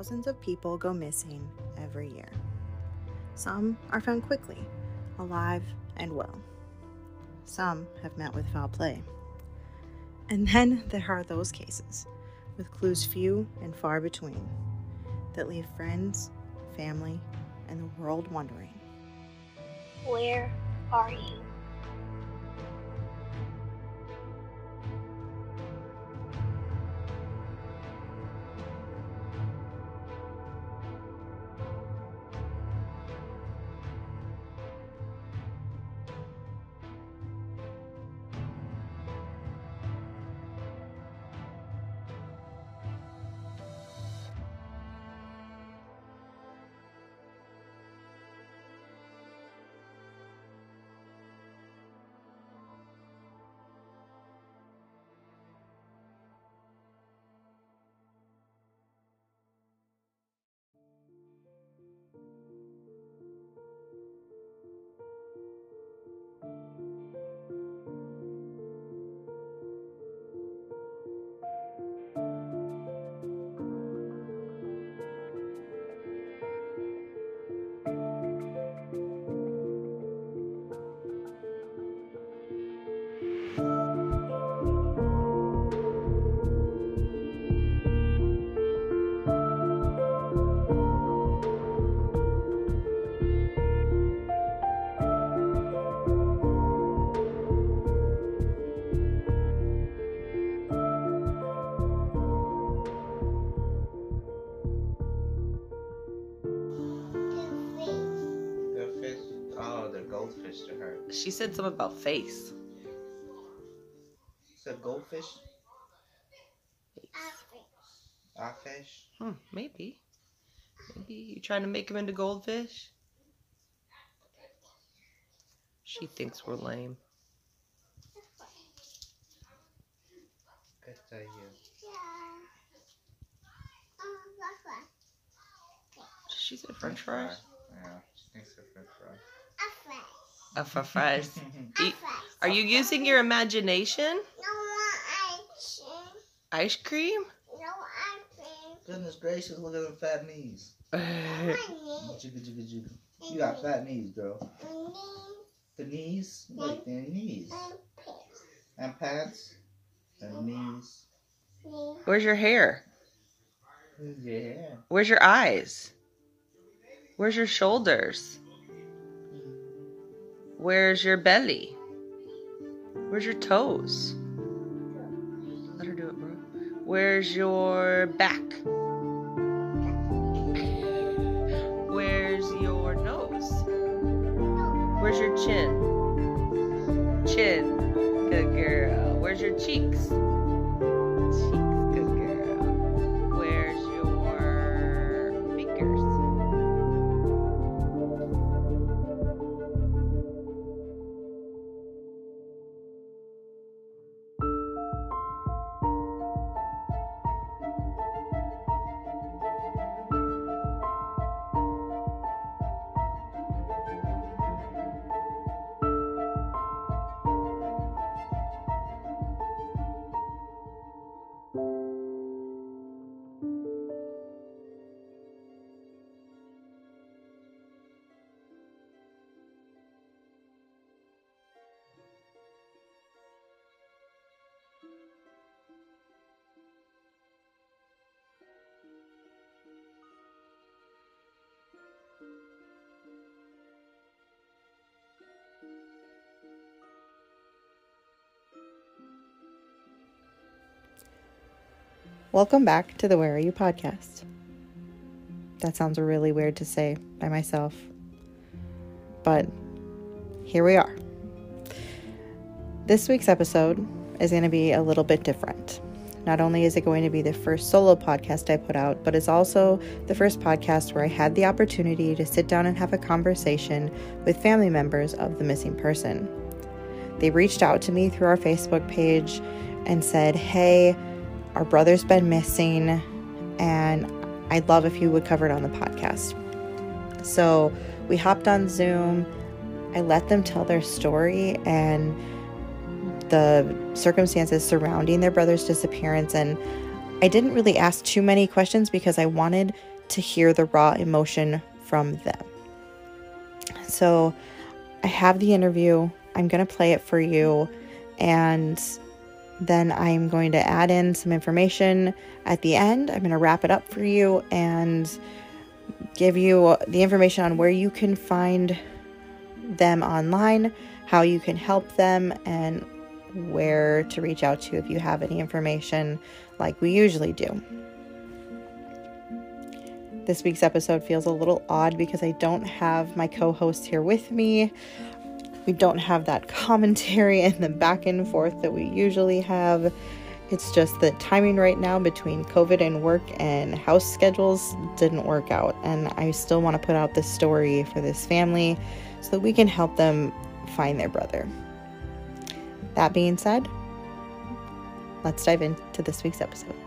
Thousands of people go missing every year. Some are found quickly, alive and well. Some have met with foul play. And then there are those cases, with clues few and far between, that leave friends, family, and the world wondering Where are you? Said something about face. It's a goldfish. A fish. Hmm, maybe. Maybe you trying to make him into goldfish? She thinks we're lame. Good to you. She said French fries. Yeah, she thinks they're French fries. Uh, for fries. Are you using your imagination? No, Ice cream? Ice cream? Goodness gracious, look at them fat knees. Jigga jigga jigga. You got mm-hmm. fat knees, girl. The knees? Mm-hmm. Like their knees. And pants. And mm-hmm. knees. Where's your hair? Yeah. Where's your eyes? Where's your shoulders? Where's your belly? Where's your toes? Let her do it, bro. Where's your back? Where's your nose? Where's your chin? Chin. Good girl. Where's your cheeks? Welcome back to the Where Are You podcast. That sounds really weird to say by myself, but here we are. This week's episode is going to be a little bit different. Not only is it going to be the first solo podcast I put out, but it's also the first podcast where I had the opportunity to sit down and have a conversation with family members of the missing person. They reached out to me through our Facebook page and said, Hey, our brother's been missing, and I'd love if you would cover it on the podcast. So we hopped on Zoom. I let them tell their story and the circumstances surrounding their brother's disappearance. And I didn't really ask too many questions because I wanted to hear the raw emotion from them. So I have the interview. I'm going to play it for you. And then I'm going to add in some information at the end. I'm going to wrap it up for you and give you the information on where you can find them online, how you can help them, and where to reach out to if you have any information like we usually do. This week's episode feels a little odd because I don't have my co host here with me. We don't have that commentary and the back and forth that we usually have. It's just that timing right now between COVID and work and house schedules didn't work out. And I still want to put out this story for this family so that we can help them find their brother. That being said, let's dive into this week's episode.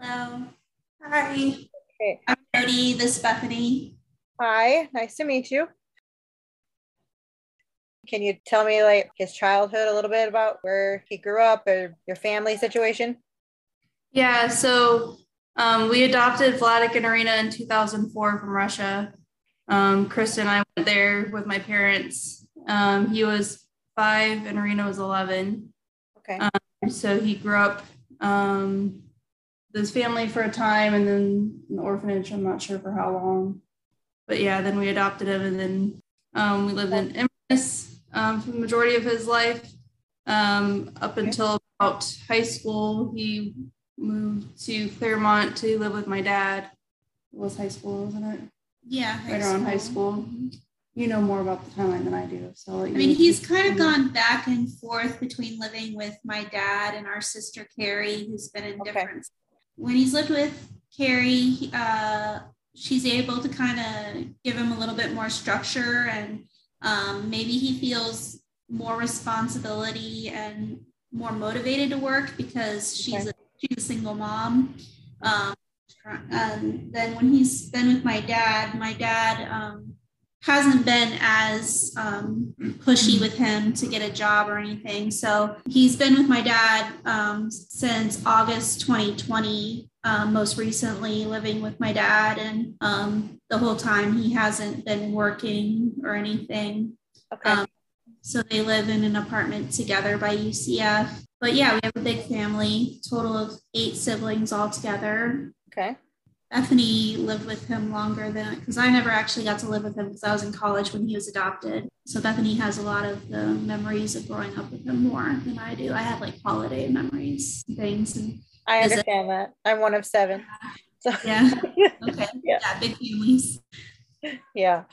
Hello. Hi. Okay. I'm Jody. This is Bethany. Hi, nice to meet you. Can you tell me like his childhood a little bit about where he grew up or your family situation? Yeah, so um, we adopted Vladek and Irina in 2004 from Russia. Um, Krista and I went there with my parents. Um, he was five and Irina was 11. Okay. Um, so he grew up um, his family for a time and then an orphanage. I'm not sure for how long. But yeah, then we adopted him and then um, we lived in Inverness um, for the majority of his life um, up until about high school. He moved to Clermont to live with my dad. It was high school, wasn't it? Yeah, Right around high school. You know more about the timeline than I do. So I mean, he's kind of gone back and forth between living with my dad and our sister Carrie, who's been in Okay. different. When he's lived with Carrie, uh, she's able to kind of give him a little bit more structure, and um, maybe he feels more responsibility and more motivated to work because she's Okay. a she's a single mom. Um, and then when he's been with my dad, my dad um, hasn't been as um, pushy with him to get a job or anything. So he's been with my dad um, since August 2020, um, most recently living with my dad. And um, the whole time he hasn't been working or anything. Okay. Um, so they live in an apartment together by UCF. But yeah, we have a big family, total of eight siblings all together. okay. Bethany lived with him longer than because I never actually got to live with him because I was in college when he was adopted. So Bethany has a lot of the memories of growing up with him more than I do. I have like holiday memories, and things, and I understand that. I'm one of seven. So yeah, okay, Yeah. yeah, big families. yeah.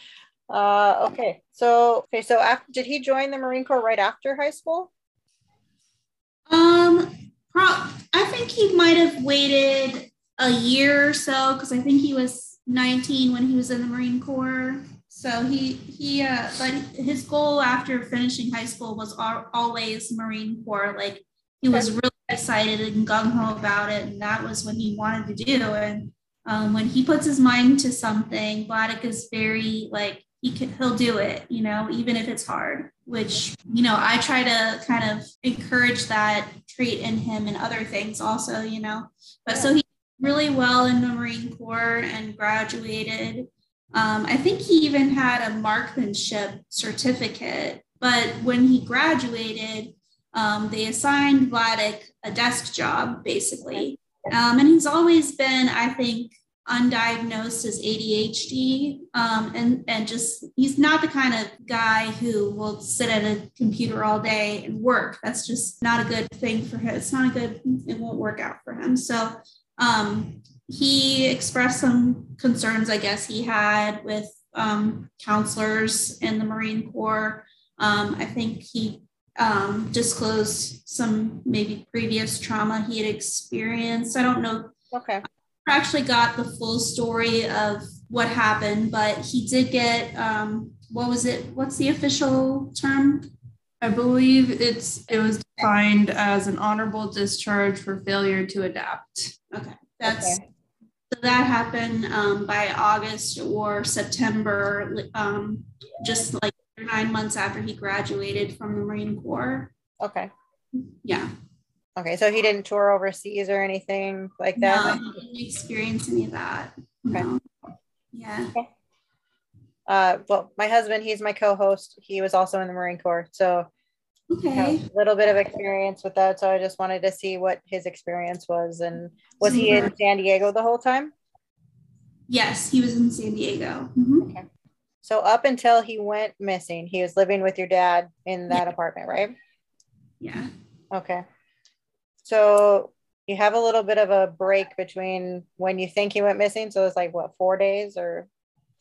Uh, okay. So okay. So after, did he join the Marine Corps right after high school? Um, pro- I think he might have waited a year or so because I think he was 19 when he was in the Marine Corps. So he he uh, but his goal after finishing high school was al- always Marine Corps. Like he was really excited and gung ho about it, and that was what he wanted to do. And um, when he puts his mind to something, Vladek is very like he can he'll do it, you know, even if it's hard. Which you know I try to kind of encourage that trait in him and other things also, you know. But so he really well in the Marine Corps and graduated. Um, I think he even had a marksmanship certificate. But when he graduated, um, they assigned Vladek a desk job, basically. Um, and he's always been, I think, undiagnosed as ADHD. Um, and, and just, he's not the kind of guy who will sit at a computer all day and work. That's just not a good thing for him. It's not a good, it won't work out for him. So um, he expressed some concerns, I guess, he had with um, counselors in the Marine Corps. Um, I think he um, disclose some maybe previous trauma he had experienced. I don't know. Okay. I actually got the full story of what happened, but he did get um, what was it? What's the official term? I believe it's it was defined as an honorable discharge for failure to adapt. Okay, that's Okay. so that happened um, by August or September, um, just like nine months after he graduated from the Marine Corps. Okay. Yeah, Okay. So he didn't tour overseas or anything like that. no, he didn't experience any of that. Okay. No. Yeah. Uh, well, my husband, he's my co-host. He was also in the Marine Corps, so Okay. a little bit of experience with that. So I just wanted to see what his experience was. And was he in San Diego the whole time? Yes, he was in San Diego. Mhm. So up until he went missing, he was living with your dad in that apartment, right? Yeah. Okay. So you have a little bit of a break between when you think he went missing. So it's like what, four days or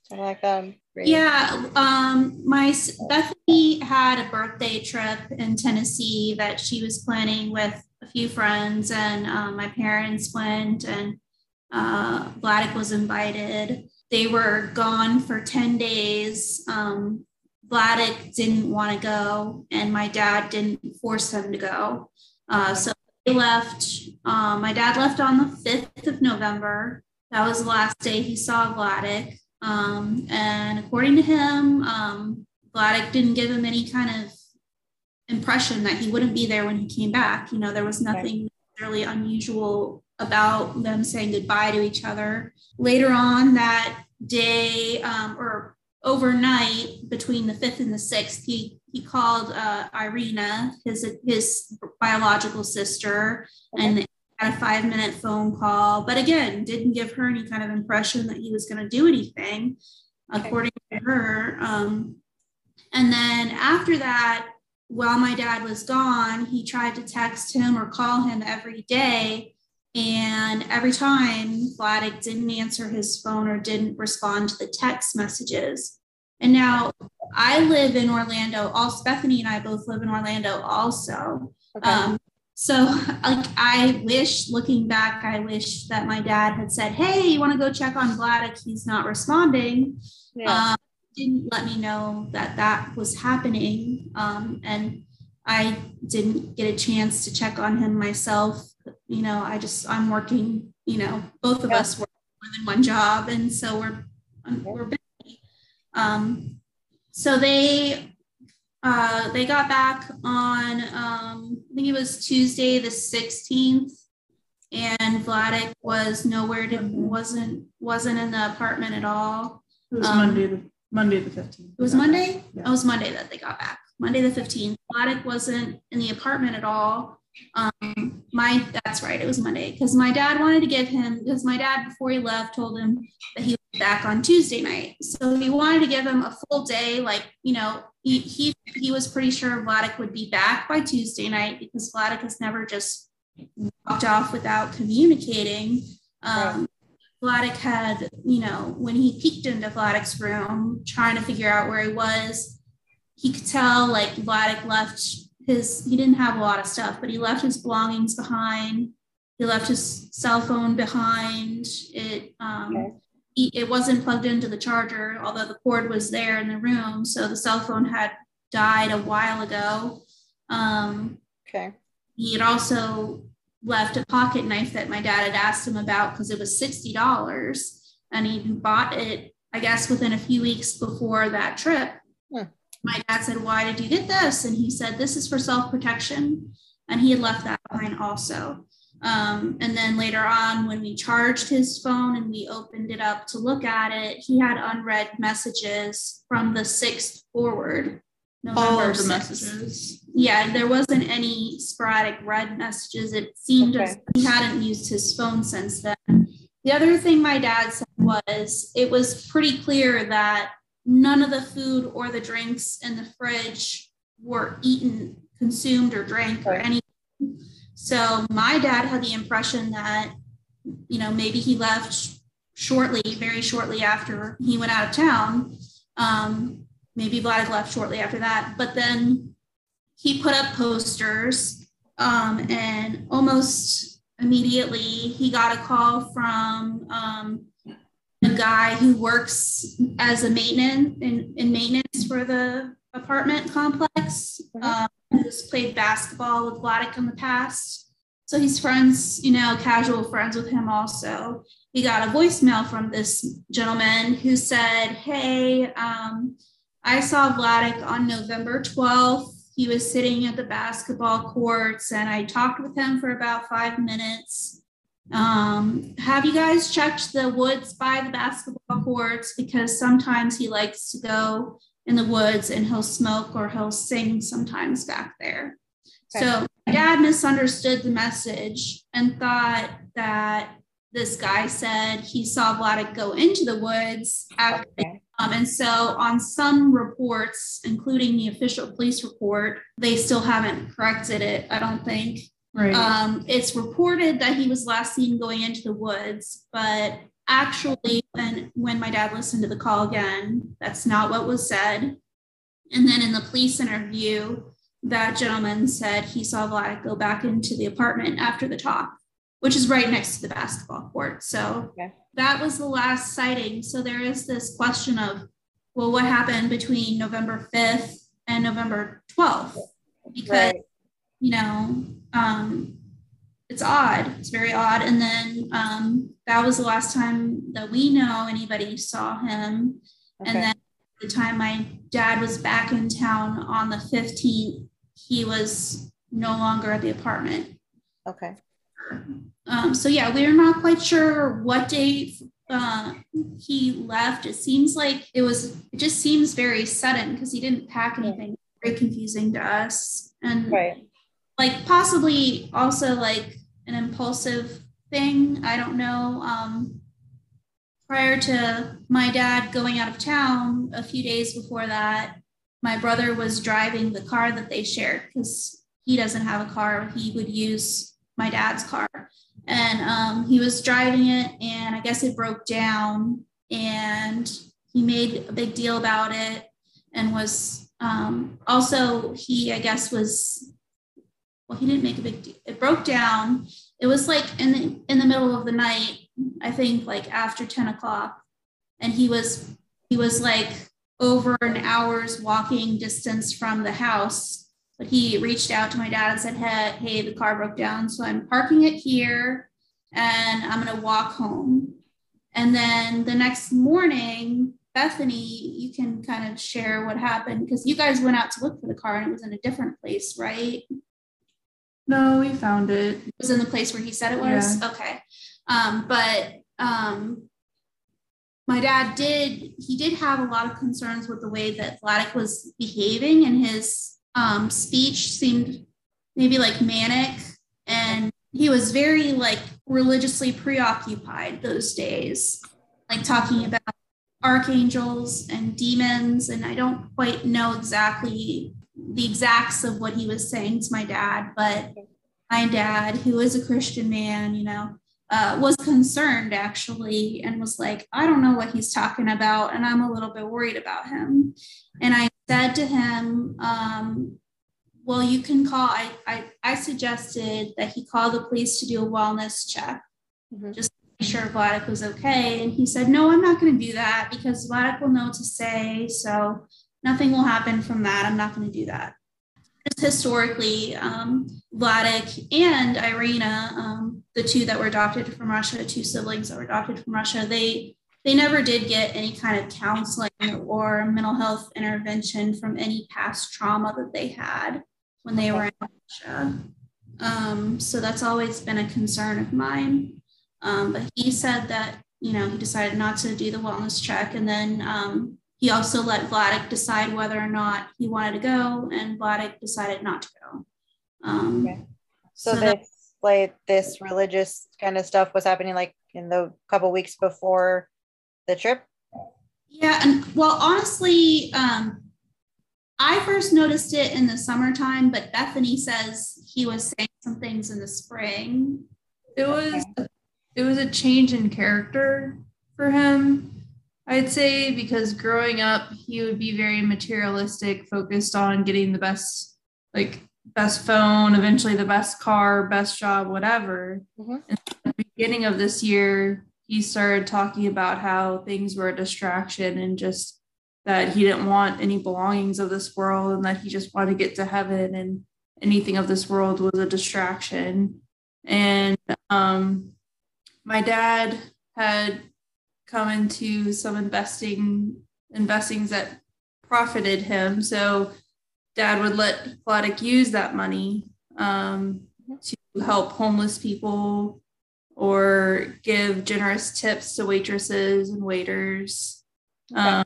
something like that? Yeah, um, my Bethany had a birthday trip in Tennessee that she was planning with a few friends, and um, my parents went, and uh, was invited. They were gone for ten days. Um, didn't want to go, and my dad didn't force him to go. Uh, so they left. Um, my dad left on the fifth of November. That was the last day he saw Vladek. Um, and according to him, um, didn't give him any kind of impression that he wouldn't be there when he came back. You know, there was nothing really unusual about them saying goodbye to each other. Later on that day, um, or overnight between the fifth and the sixth, he he called uh, Irina, his his biological sister, and they had a five minute phone call. But again, didn't give her any kind of impression that he was going to do anything, according to her. Um, and then after that, while my dad was gone, he tried to text him or call him every day. And every time Vladek didn't answer his phone or didn't respond to the text messages. And now I live in Orlando. Also, Bethany and I both live in Orlando also. Okay. Um, so like I wish looking back, I wish that my dad had said, Hey, you want to go check on Vladek? He's not responding. yeah. Um, didn't let me know that that was happening. Um, and I didn't get a chance to check on him myself. You know, I just, I'm working, you know, both of Yeah. us work more than one job. And so we're, we're busy. Um, so they, uh, they got back on, um, think it was Tuesday, the 16th. And Vladek was nowhere to, wasn't, wasn't in the apartment at all. It was Um, Monday the Monday the fifteenth. It was Monday? Yeah. It was Monday that they got back. Monday the 15th. Vladek wasn't in the apartment at all. Um, my that's right, it was Monday because my dad wanted to give him because my dad before he left told him that he was back on Tuesday night. So he wanted to give him a full day, like you know, he he he was pretty sure Vladek would be back by Tuesday night because Vladek has never just walked off without communicating. Um, Vladek had, you know, when he peeked into Vladek's room trying to figure out where he was, he could tell like Vladek left his, he didn't have a lot of stuff, but he left his belongings behind. He left his cell phone behind. It, um, Okay. It wasn't plugged into the charger, although the cord was there in the room. So the cell phone had died a while ago. Um, okay. he had also left a pocket knife that my dad had asked him about because it was $60 and he bought it i guess within a few weeks before that trip Hmm. my dad said why did you get this and he said this is for self-protection and he had left that behind also um, and then later on when we charged his phone and we opened it up to look at it he had unread messages from the 6th forward All of the 6th messages. yeah, there wasn't any sporadic red messages. It seemed as Okay. he hadn't used his phone since then. The other thing my dad said was it was pretty clear that none of the food or the drinks in the fridge were eaten, consumed, or drank or anything. So my dad had the impression that, you know, maybe he left shortly, very shortly after he went out of town. Um, maybe Vladek left shortly after that, but then he put up posters, um, and almost immediately he got a call from um, a guy who works as a maintenance in, in maintenance for the apartment complex. Um, who's played basketball with Vladek in the past. So he's friends, you know, casual friends with him also. He got a voicemail from this gentleman who said, Hey, um, I saw Vladek on November 12th. He was sitting at the basketball courts and I talked with him for about five minutes. Um, have you guys checked the woods by the basketball courts? Because sometimes he likes to go in the woods and he'll smoke or he'll sing sometimes back there. Okay. So my dad misunderstood the message and thought that this guy said he saw Vladek go into the woods after. Okay. Um, and so, on some reports, including the official police report, they still haven't corrected it, I don't think. Right. Um, it's reported that he was last seen going into the woods, but actually, when, when my dad listened to the call again, that's not what was said. And then in the police interview, that gentleman said he saw Vlad go back into the apartment after the talk, which is right next to the basketball court. So okay. that was the last sighting. So there is this question of, well, what happened between November 5th and November 12th? Because, right. you know, um, it's odd. It's very odd. And then um, that was the last time that we know anybody saw him. Okay. And then the time my dad was back in town on the 15th, he was no longer at the apartment. Okay. Um, so yeah, we're not quite sure what date uh, he left. It seems like it was. It just seems very sudden because he didn't pack anything. Very confusing to us, and right. like possibly also like an impulsive thing. I don't know. Um, prior to my dad going out of town, a few days before that, my brother was driving the car that they shared because he doesn't have a car. He would use my dad's car. And um, he was driving it, and I guess it broke down. And he made a big deal about it and was um, also, he, I guess, was well, he didn't make a big deal. It broke down. It was like in the in the middle of the night, I think like after 10 o'clock. And he was he was like over an hour's walking distance from the house. But he reached out to my dad and said, Hey, hey, the car broke down. So I'm parking it here and I'm gonna walk home. And then the next morning, Bethany, you can kind of share what happened because you guys went out to look for the car and it was in a different place, right? No, we found it. It was in the place where he said it was? Yeah. Okay. Um, but um, my dad did, he did have a lot of concerns with the way that Vladek was behaving and his um, speech seemed maybe like manic. And he was very like religiously preoccupied those days, like talking about archangels and demons. And I don't quite know exactly the exacts of what he was saying to my dad, but my dad, who is a Christian man, you know, uh, was concerned actually and was like, I don't know what he's talking about, and I'm a little bit worried about him. And I said to him, um, Well, you can call. I, I, I suggested that he call the police to do a wellness check, mm-hmm. just to make sure Vladek was okay. And he said, No, I'm not going to do that because Vladek will know what to say. So nothing will happen from that. I'm not going to do that. Just historically, um, Vladek and Irina, um, the two that were adopted from Russia, two siblings that were adopted from Russia, they they never did get any kind of counseling or mental health intervention from any past trauma that they had when they were in Russia. Um, so that's always been a concern of mine. Um, but he said that you know he decided not to do the wellness check, and then um, he also let Vladek decide whether or not he wanted to go, and Vladek decided not to go. Um, okay. So, so this like this religious kind of stuff was happening like in the couple weeks before the trip. Yeah, and well, honestly, um, I first noticed it in the summertime, but Bethany says he was saying some things in the spring. It was it was a change in character for him I'd say because growing up, he would be very materialistic, focused on getting the best like best phone, eventually the best car, best job, whatever. Mhm. And at the beginning of this year, he started talking about how things were a distraction and just that he didn't want any belongings of this world and that he just wanted to get to heaven and anything of this world was a distraction. And um, my dad had come into some investing investings that profited him. So dad would let Vladek use that money um, to help homeless people or give generous tips to waitresses and waiters. Um,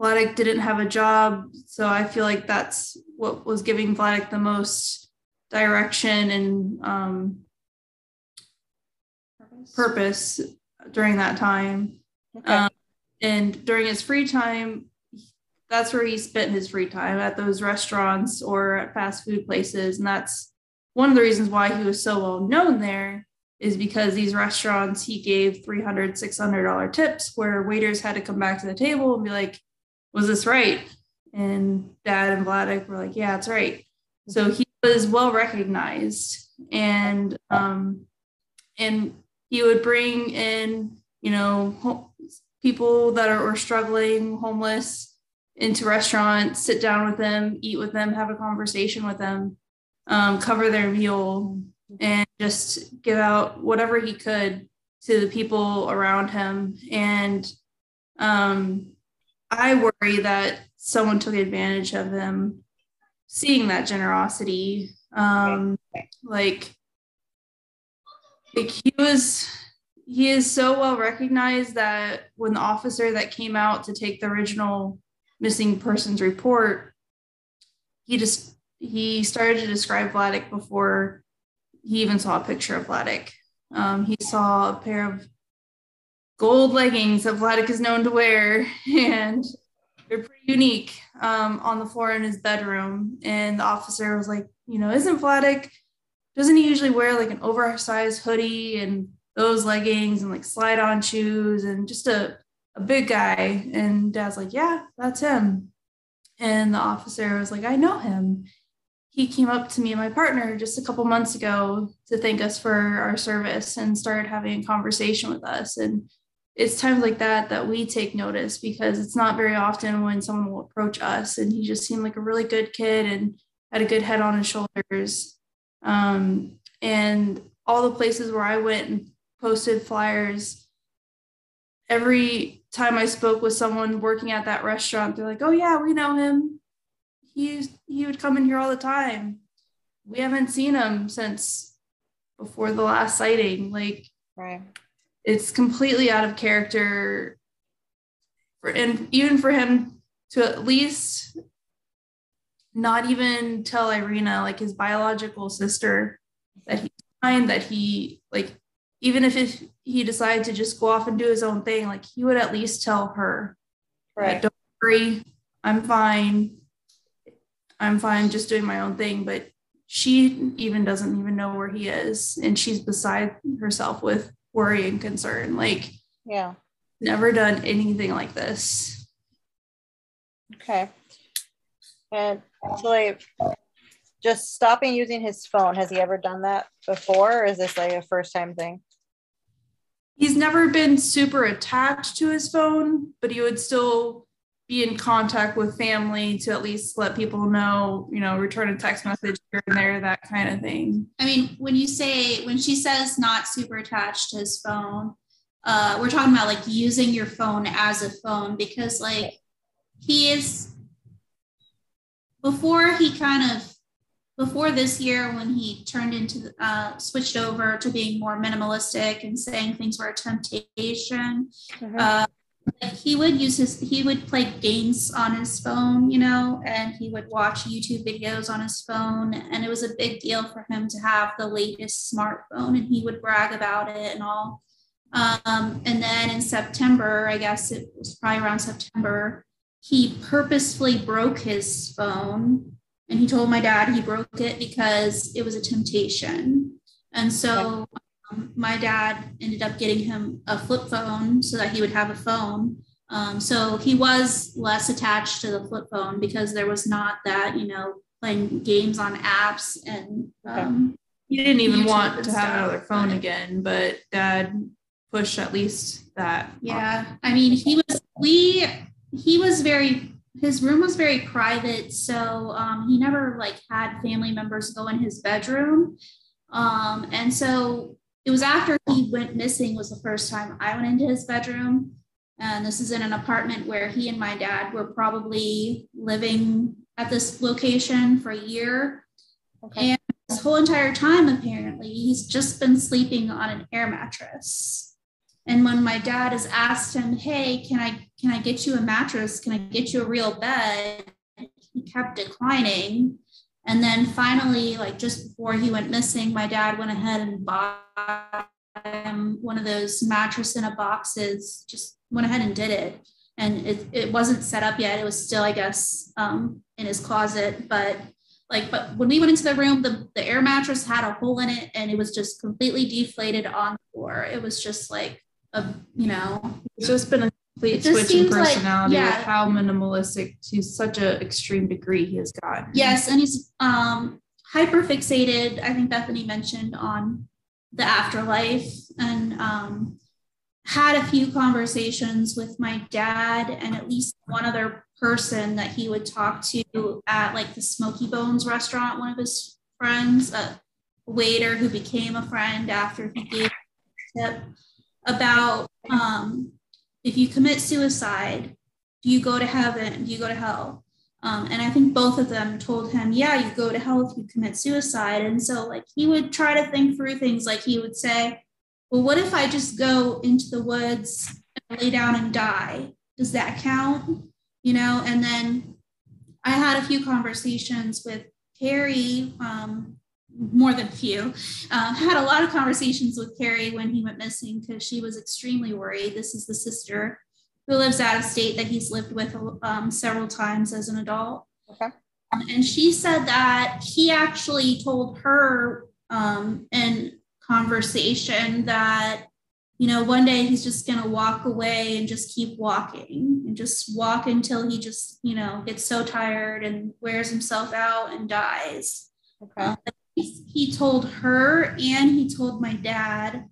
Vladek didn't have a job, so I feel like that's what was giving Vladek the most direction and um, purpose during that time. Okay. Um, and during his free time, that's where he spent his free time at those restaurants or at fast food places. And that's one of the reasons why he was so well known there is because these restaurants he gave $300, $600 tips where waiters had to come back to the table and be like, was this right? And dad and Vladek were like, yeah, it's right. So he was well recognized and um, and he would bring in, you know, ho- people that are, struggling, homeless, into restaurants, sit down with them, eat with them, have a conversation with them, um, cover their meal, and just give out whatever he could to the people around him. And um, I worry that someone took advantage of him seeing that generosity. Um, like, like he was he is so well recognized that when the officer that came out to take the original missing persons report, he just he started to describe Vladek before he even saw a picture of Vladek. Um, he saw a pair of gold leggings that Vladek is known to wear, and they're pretty unique um, on the floor in his bedroom. And the officer was like, you know, isn't Vladek, doesn't he usually wear like an oversized hoodie and those leggings and like slide on shoes and just a, a big guy? And dad's like, yeah, that's him. And the officer was like, I know him. He came up to me and my partner just a couple months ago to thank us for our service and started having a conversation with us. And it's times like that that we take notice because it's not very often when someone will approach us and he just seemed like a really good kid and had a good head on his shoulders um, and all the places where i went and posted flyers every time i spoke with someone working at that restaurant they're like oh yeah we know him. He, he would come in here all the time. We haven't seen him since before the last sighting. Like Right. it's completely out of character for, and even for him to at least not even tell Irina like his biological sister that he's fine that he like even if it, he decided to just go off and do his own thing like he would at least tell her Right. don't worry I'm fine I'm fine just doing my own thing but she even doesn't even know where he is and she's beside herself with worry and concern like Yeah. never done anything like this Okay. And so like just stopping using his phone, has he ever done that before? Or is this like a first time thing? he's never been super attached to his phone but he would still be in contact with family to at least let people know you know return a text message here and there that kind of thing I mean, when you say when she says not super attached to his phone, uh, we're talking about like using your phone as a phone because like he is before he kind of before this year when he turned into the, uh, switched over to being more minimalistic and saying things were a temptation uh, like he would use his he would play games on his phone you know and he would watch youtube videos on his phone and it was a big deal for him to have the latest smartphone and he would brag about it and all. Um, and then in september i guess it was probably around september he purposefully broke his phone and he told my dad he broke it because it was a temptation and so um, my dad ended up getting him a flip phone so that he would have a phone. Um, so he was less attached to the flip phone because there was not that, you know, playing games on apps and um, He didn't even YouTube want to have another phone but- again, but dad pushed at least that. Yeah, I mean, he was we he was very his room was very private, so um, he never like had family members go in his bedroom, um, and so it was after he went missing was the first time I went into his bedroom, and this is in an apartment where he and my dad were probably living at this location for a year. Okay. And this whole entire time, apparently, he's just been sleeping on an air mattress. And when my dad has asked him, "Hey, can I can I get you a mattress? Can I get you a real bed?" He kept declining. And then finally, like just before he went missing, my dad went ahead and bought him one of those mattress in a boxes. Just went ahead and did it. And it, it wasn't set up yet. It was still, I guess, um, in his closet. But like, but when we went into the room, the, the air mattress had a hole in it and it was just completely deflated on the floor. It was just like a, you know, It's just been a complete switch in seems like- personality yeah. with how minimalistic to such an extreme degree he has gotten. Yes, and he's um hyper fixated. I think Bethany mentioned on the afterlife and um had a few conversations with my dad and at least one other person that he would talk to at like the Smokey Bones restaurant, one of his friends, a waiter who became a friend after he gave a tip about um if you commit suicide, do you go to heaven? Do you go to hell? Um, and I think both of them told him, yeah, you go to hell if you commit suicide. And so, like, he would try to think through things. Like, he would say, well, what if I just go into the woods and lay down and die? Does that count? You know, and then I had a few conversations with Carrie, um, more than a few. Um, had a lot of conversations with Carrie when he went missing because she was extremely worried. This is the sister who lives out of state that he's lived with um, several times as an adult. Okay. Um, and she said that he actually told her um, in conversation that, you know, one day he's just going to walk away and just keep walking and just walk until he just, you know, gets so tired and wears himself out and dies. Okay. Um, he, he told her and he told my dad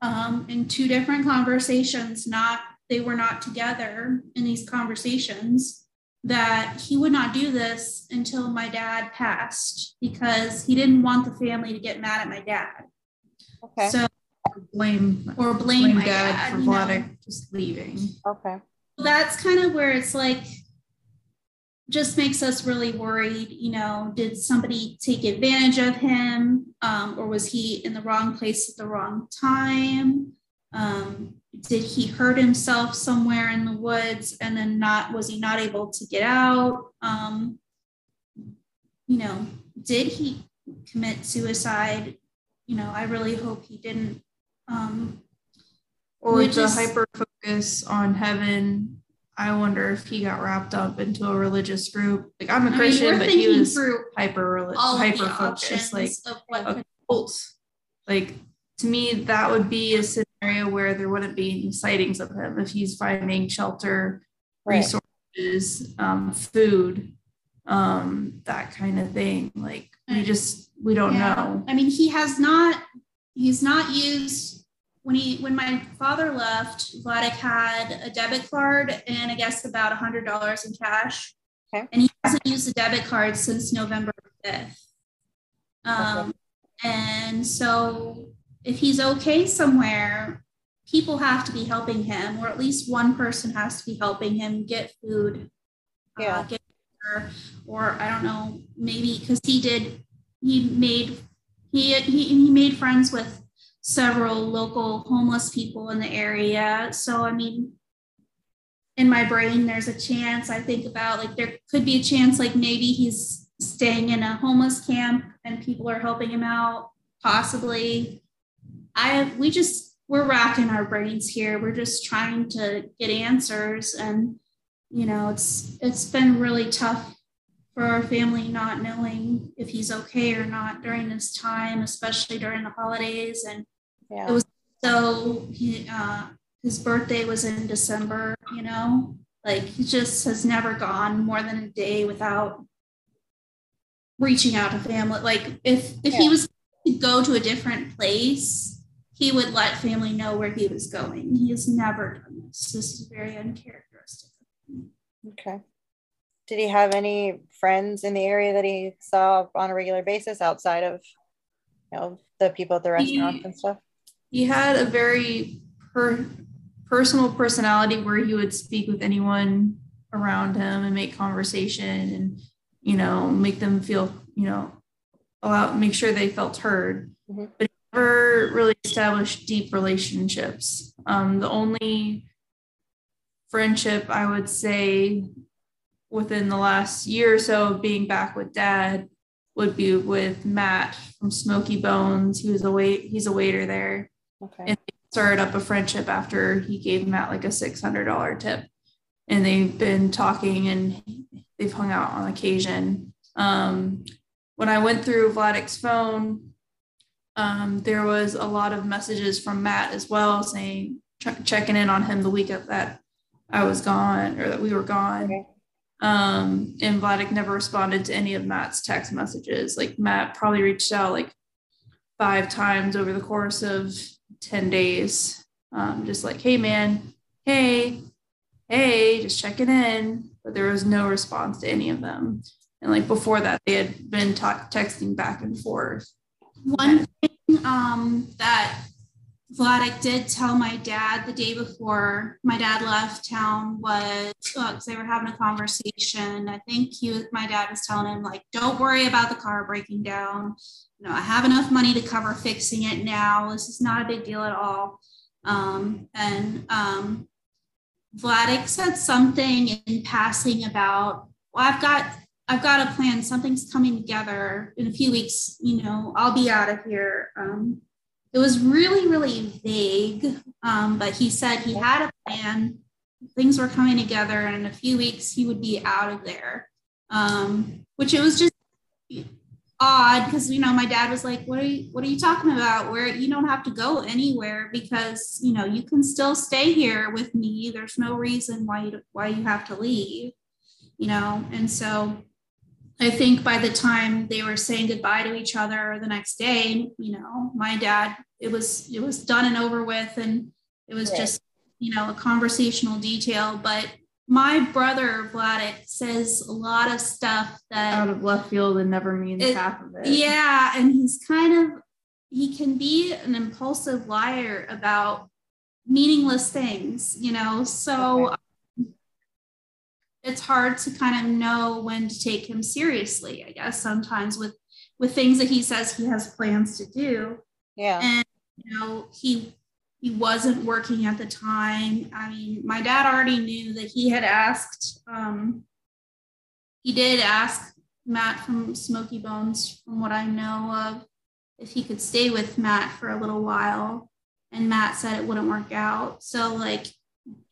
um, in two different conversations, not they were not together in these conversations, that he would not do this until my dad passed because he didn't want the family to get mad at my dad. Okay. So Blame, or blame, blame my dad, dad, for you know. Vladek just leaving. Okay. that's kind of where it's like just makes us really worried you know did somebody take advantage of him? Um, or was he in the wrong place at the wrong time? Um, did he hurt himself somewhere in the woods and then not was he not able to get out? Um, you know did he commit suicide? You know i really hope he didn't. Um, Or the hyper focus on heaven, I wonder if he got wrapped up into a religious group. Like I'm a I Christian, we're but he was hyper religious, hyper focused. Like of a cult. Like to me, that would be a scenario where there wouldn't be any sightings of him if he's finding shelter, Right. resources, um, food, um, that kind of thing. Like we just we don't Yeah. know. I mean, he has not. He's not used when he when my father left. Vladek had a debit card and I guess about a hundred dollars in cash. Okay. And he hasn't used the debit card since November fifth. Um, and so if he's okay somewhere, people have to be helping him, or at least one person has to be helping him get food. uh, Yeah. get water, or I don't know, maybe because he did, he made he, he he made friends with several local homeless people in the area. So I mean, in my brain, there's a chance I think about like there could be a chance like maybe he's staying in a homeless camp and people are helping him out, possibly. I we just we're racking our brains here. We're just trying to get answers and you know it's it's been really tough for our family not knowing if he's okay or not during this time, especially during the holidays. And Yeah. It was- so he, uh, his birthday was in December, you know, like he just has never gone more than a day without reaching out to family. Like if if Yeah. he was to go to a different place, he would let family know where he was going. He has never done this. This is very uncharacteristic. Okay. Did he have any friends in the area that he saw on a regular basis outside of, you know, the people at the restaurants and stuff? He had a very per- personal personality where he would speak with anyone around him and make conversation and you know make them feel you know allow make sure they felt heard. Mhm. but he never really established deep relationships. Um, the only friendship i would say within the last year or so of being back with dad would be with matt from Smokey Bones. He was a wait he's a waiter there Okay. and they started up a friendship after he gave Matt like a six hundred dollar tip, and they've been talking and they've hung out on occasion. Um, when I went through Vladek's phone, um, there was a lot of messages from Matt as well saying ch- checking in on him the week that I was gone or that we were gone. Okay. Um, and Vladek never responded to any of Matt's text messages. Like Matt probably reached out like five times over the course of 10 days. Um, just like, hey, man, hey, hey, just checking in. But there was no response to any of them. And like before that, they had been texting back and forth. One thing um, that Vladek did tell my dad the day before my dad left town was because they were having a conversation. I think he was, my dad was telling him like, "Don't worry about the car breaking down. You know, I have enough money to cover fixing it now. This is not a big deal at all." Um, and um, Vladek said something in passing about, "Well, I've got I've got a plan. Something's coming together in a few weeks. You know, I'll be out of here. Um, it was really, really vague, um, but he said he had a plan. Things were coming together, and in a few weeks he would be out of there. Um, which it was just odd because you know my dad was like, "What are you? What are you talking about? Where you don't have to go anywhere because you know you can still stay here with me. There's no reason why you why you have to leave." You know, and so I think by the time they were saying goodbye to each other the next day, you know, my dad, it was it was done and over with, and it was Right. just you know a conversational detail. But my brother Vladek says a lot of stuff that Out of left field and never means It- half of it. yeah, and he's kind of he can be an impulsive liar about meaningless things, you know. So um, it's hard to kind of know when to take him seriously, I guess, sometimes with with things that he says he has plans to do. Yeah. And you know, he he wasn't working at the time. I mean, my dad already knew that he had asked um he did ask Matt from Smokey Bones, from what I know of, if he could stay with Matt for a little while. And Matt said it wouldn't work out. So, like,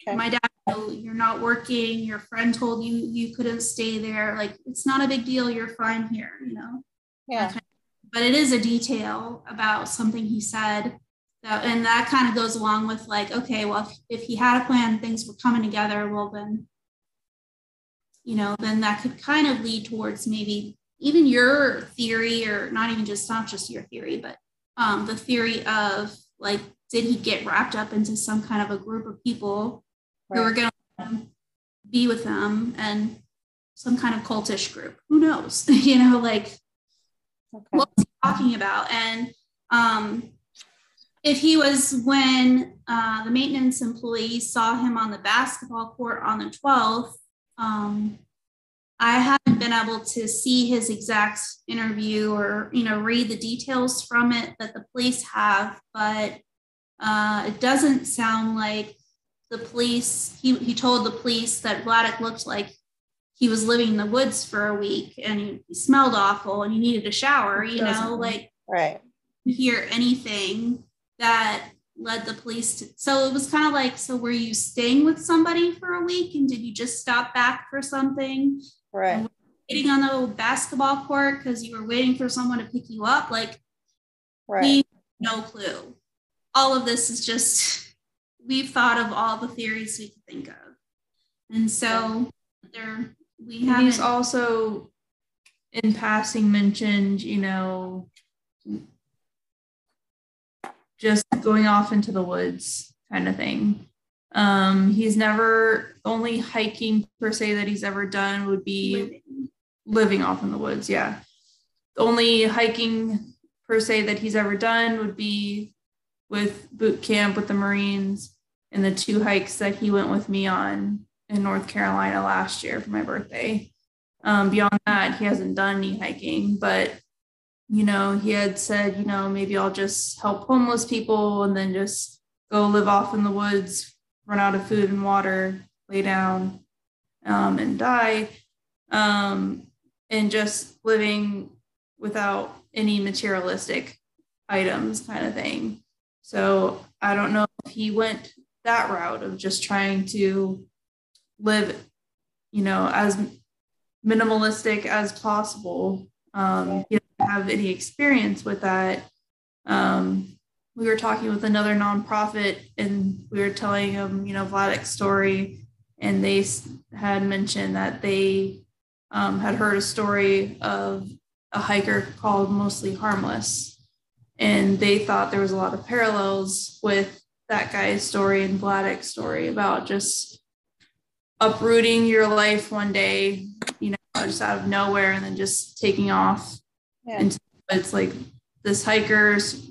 Okay. my dad, "Oh, you're not working. Your friend told you you couldn't stay there. Like, it's not a big deal. You're fine here, you know? Yeah. But it is a detail about something he said. That, and that kind of goes along with, like, okay, well, if, if he had a plan, things were coming together, well, then you know, then that could kind of lead towards maybe even your theory, or not even just not just your theory, but um, the theory of like, did he get wrapped up into some kind of a group of people who were going to be with them and some kind of cultish group? Who knows? you know, like Okay. what was he talking about? And um, if he was when uh, the maintenance employee saw him on the basketball court on the 12th, um, I haven't been able to see his exact interview or you know read the details from it that the police have, but uh, it doesn't sound like the police. He he told the police that Vladek looked like he was living in the woods for a week and he, he smelled awful and he needed a shower. You know, like Right. hear anything that led the police to so it was kind of like so were you staying with somebody for a week and did you just stop back for something Right. waiting on the basketball court because you were waiting for someone to pick you up like Right. we no clue all of this is just we've thought of all the theories we could think of and so there we And he's haven't also in passing mentioned, you know, just going off into the woods kind of thing. Um, he's never only hiking per se that he's ever done would be living, living off in the woods. Yeah. The only hiking per se that he's ever done would be with boot camp with the Marines and the two hikes that he went with me on in North Carolina last year for my birthday. Um, beyond that, he hasn't done any hiking, but you know, he had said, you know, maybe I'll just help homeless people and then just go live off in the woods, run out of food and water, lay down um, and die, um, and just living without any materialistic items, kind of thing. So I don't know if he went that route of just trying to live, you know, as minimalistic as possible. Um, he doesn't have any experience with that. Um, we were talking with another nonprofit and we were telling them, you know, Vladek's story, and they had mentioned that they um, had heard a story of a hiker called Mostly Harmless. And they thought there was a lot of parallels with that guy's story and Vladek's story about just uprooting your life one day, you know, just out of nowhere and then just taking off. Yeah. And it's like this hiker's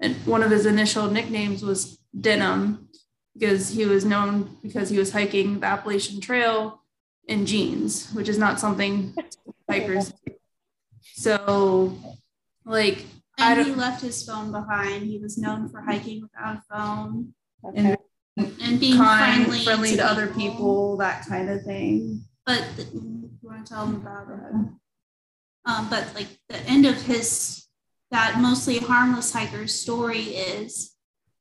and one of his initial nicknames was Denim because he was known because he was hiking the Appalachian Trail in jeans, which is not something hikers do. So, like, and he left his phone behind. He was known for hiking without a phone. Okay. And, and being kind, friendly, friendly to, to other people, that kind of thing. But the, you want to tell them about it? Um, but like the end of his that mostly harmless hiker's story is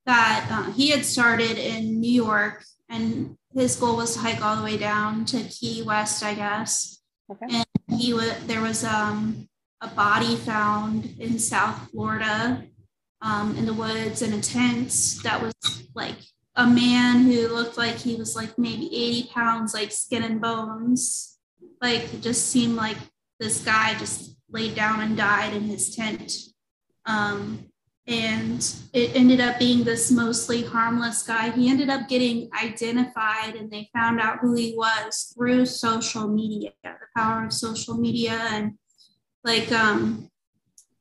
that uh, he had started in New York and his goal was to hike all the way down to Key West, I guess. Okay. And he would there was um, a body found in South Florida um, in the woods in a tent that was like a man who looked like he was like maybe 80 pounds, like skin and bones. Like, just seemed like this guy just laid down and died in his tent. Um, and it ended up being this mostly harmless guy. He ended up getting identified, and they found out who he was through social media, the power of social media. And like um,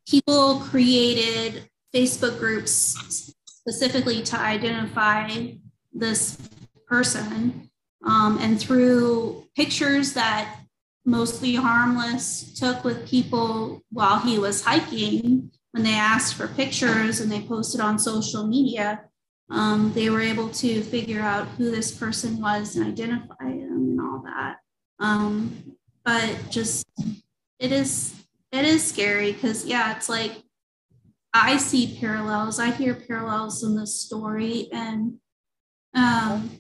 people created Facebook groups specifically to identify this person. Um, and through pictures that mostly harmless took with people while he was hiking, when they asked for pictures and they posted on social media, um, they were able to figure out who this person was and identify them and all that. Um, but just it is it is scary because yeah, it's like I see parallels. I hear parallels in this story, and um,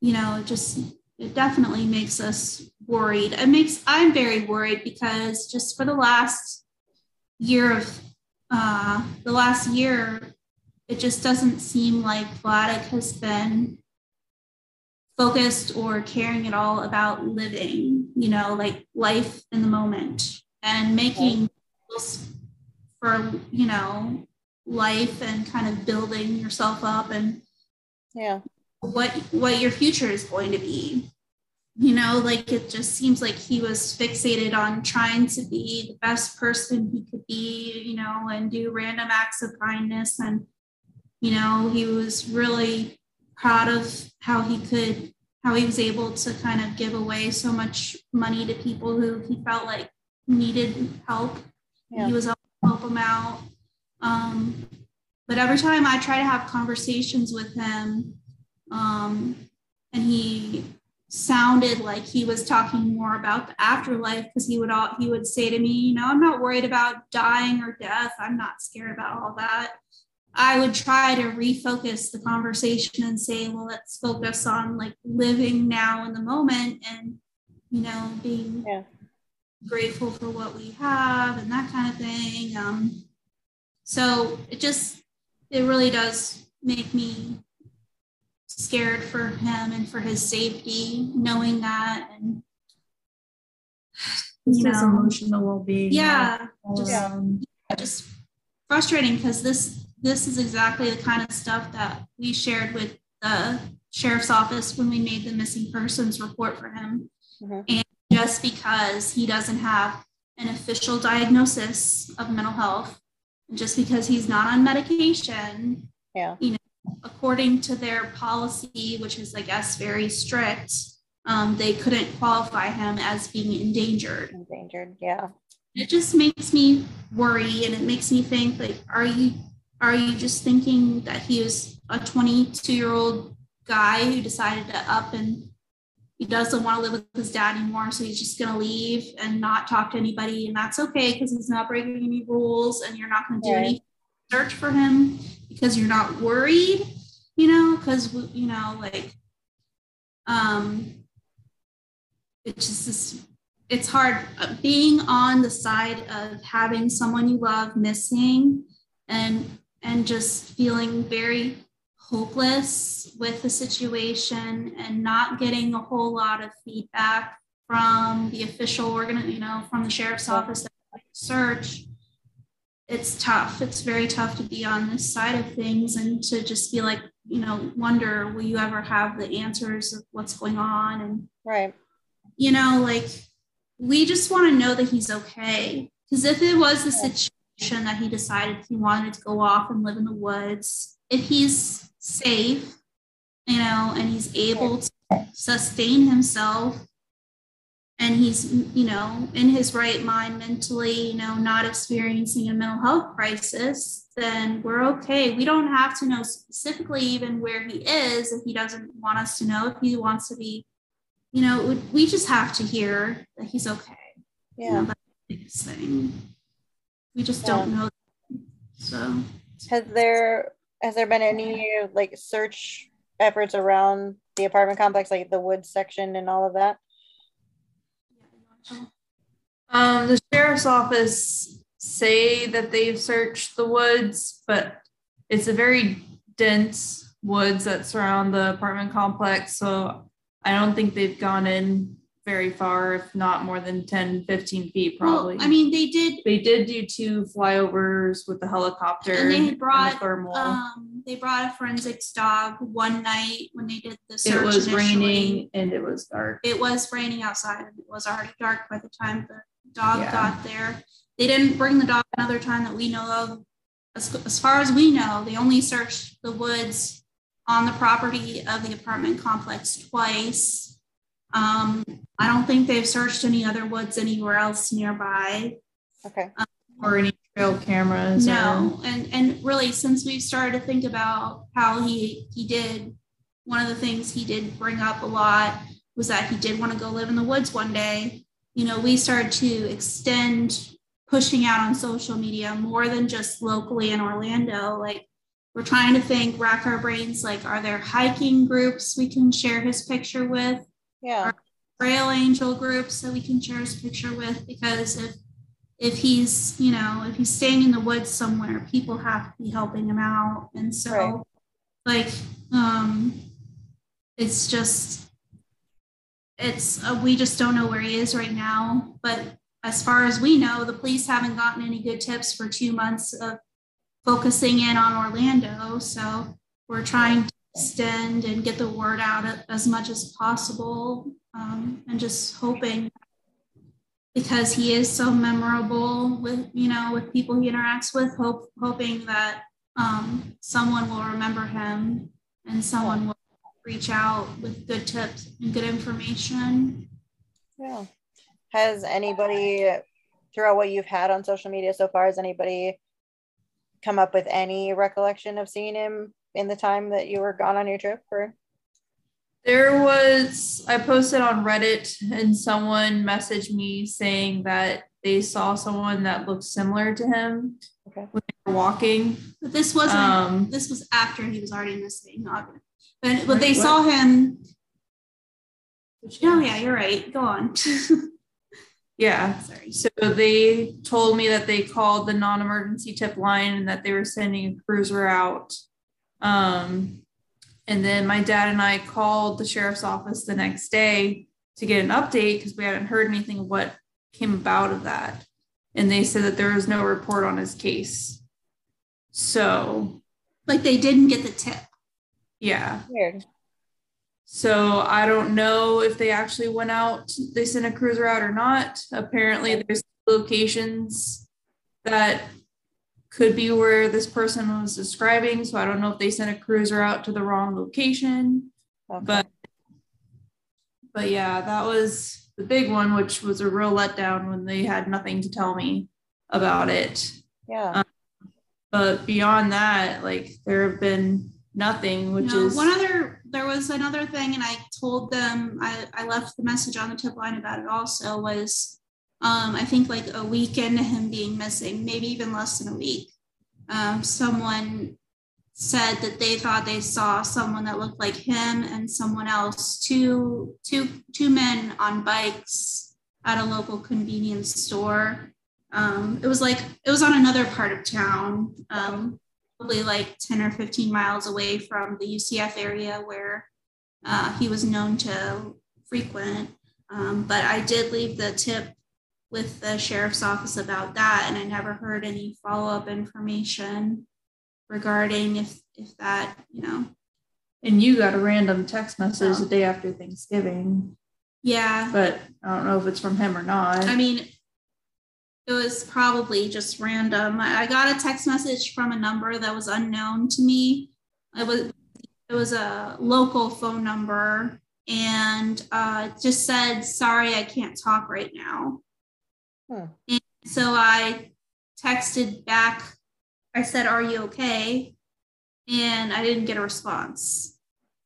you know, it just it definitely makes us worried. It makes I'm very worried because just for the last year of uh, the last year, it just doesn't seem like Vladek has been focused or caring at all about living. You know, like life in the moment and making for you know life and kind of building yourself up and yeah what what your future is going to be you know like it just seems like he was fixated on trying to be the best person he could be you know and do random acts of kindness and you know he was really proud of how he could how he was able to kind of give away so much money to people who he felt like needed help. Yeah. He was able to help them out. Um, but every time I try to have conversations with him, um, and he sounded like he was talking more about the afterlife because he would all he would say to me, you know, I'm not worried about dying or death. I'm not scared about all that. I would try to refocus the conversation and say, well, let's focus on like living now in the moment and you know being yeah grateful for what we have and that kind of thing. Um, so it just, it really does make me scared for him and for his safety, knowing that. And you his know, emotional well-being. yeah, just- around. just frustrating because this this is exactly the kind of stuff that we shared with the sheriff's office when we made the missing persons report for him. Mhm. And just because he doesn't have an official diagnosis of mental health, just because he's not on medication, Yeah. you know, according to their policy, which is I guess very strict, um, they couldn't qualify him as being endangered Endangered. Yeah. it just makes me worry and it makes me think like are you are you just thinking that he was a 22 year old guy who decided to up and he doesn't want to live with his dad anymore so he's just going to leave and not talk to anybody and that's okay because he's not breaking any rules and you're not going to do Right. any search for him because you're not worried you know because you know like um it's just this it's hard uh, being on the side of having someone you love missing and and just feeling very hopeless with the situation and not getting a whole lot of feedback from the official organ you know from the sheriff's office that search it's tough it's very tough to be on this side of things and to just be like you know wonder will you ever have the answers of what's going on and Right. you know, like we just want to know that he's okay. Because if it was the situation that he decided he wanted to go off and live in the woods, if he's safe, you know, and he's able to sustain himself and he's, you know, in his right mind mentally, you know, not experiencing a mental health crisis, then we're okay. We don't have to know specifically even where he is if he doesn't want us to know, if he wants to be you know, we- just have to hear that he's okay. You know, Yeah. that's the biggest thing. We just don't know. So Has there has there been any like search efforts around the apartment complex, like the woods section and all of that? Um, the sheriff's office say that they've searched the woods, but it's a very dense woods that surround the apartment complex. So I don't think they've gone in very far, if not more than 10, 15 feet, probably. well, I mean, they did. they did do two flyovers with the helicopter And they the brought, thermal. Um, they brought a forensics dog one night when they did the search. it was initially. raining and it was dark. It was raining outside and it was already dark by the time the dog Yeah. got there. They didn't bring the dog another time that we know of. As, as far as we know, they only searched the woods on the property of the apartment complex twice. Um, I don't think they've searched any other woods anywhere else nearby. Okay. or any trail cameras. or- No, and and really, since we've started to think about how he he did, one of the things he did bring up a lot was that he did want to go live in the woods one day. You know, we started to extend pushing out on social media more than just locally in Orlando. Like we're trying to think, rack our brains. Like, are there hiking groups we can share his picture with? Yeah. trail angel groups that we can share his picture with because if if he's you know if he's staying in the woods somewhere people have to be helping him out and so Right. like um it's just it's uh, we just don't know where he is right now but as far as we know the police haven't gotten any good tips for two months of focusing in on orlando so we're trying to extend and get the word out as much as possible um, and just hoping because he is so memorable with you know with people he interacts with hope hoping that um, someone will remember him and someone will reach out with good tips and good information Yeah. Has anybody throughout what you've had on social media so far, has anybody come up with any recollection of seeing him in the time that you were gone on your trip or There was, I posted on Reddit and someone messaged me saying that they saw someone that looked similar to him Okay. when they were walking. but this wasn't Um, this was after he was already missing obviously. but but they Wait, saw him oh yeah you're right go on Yeah. sorry So they told me that they called the non-emergency tip line and that they were sending a cruiser out. Um, and then my dad and I called the sheriff's office the next day to get an update because we hadn't heard anything of what came about of that. And they said that there was no report on his case. So, Like they didn't get the tip. yeah. Weird. So I don't know if they actually went out, they sent a cruiser out or not. Apparently, there's locations that could be where this person was describing. So I don't know if they sent a cruiser out to the wrong location. Okay. But but yeah, that was the big one, which was a real letdown when they had nothing to tell me about it. yeah. Um, but beyond that, like there have been nothing, which No, is one other there was another thing and i told them i, I left the message on the tip line about it also was um, i think like a week into him being missing maybe even less than a week um, someone said that they thought they saw someone that looked like him and someone else two two two men on bikes at a local convenience store um, it was like it was on another part of town um, probably like 10 or 15 miles away from the UCF area where uh, he was known to frequent. Um, but I did leave the tip with the sheriff's office about that, and I never heard any follow up information regarding if if that you know and you got a random text message the day after Thanksgiving, yeah but I don't know if it's from him or not. I mean, it was probably just random. I I got a text message from a number that was unknown to me. It was it was a local phone number and uh, just said, "Sorry, I can't talk right now." Hmm. And so I texted back. I said, "Are you okay?" And I didn't get a response.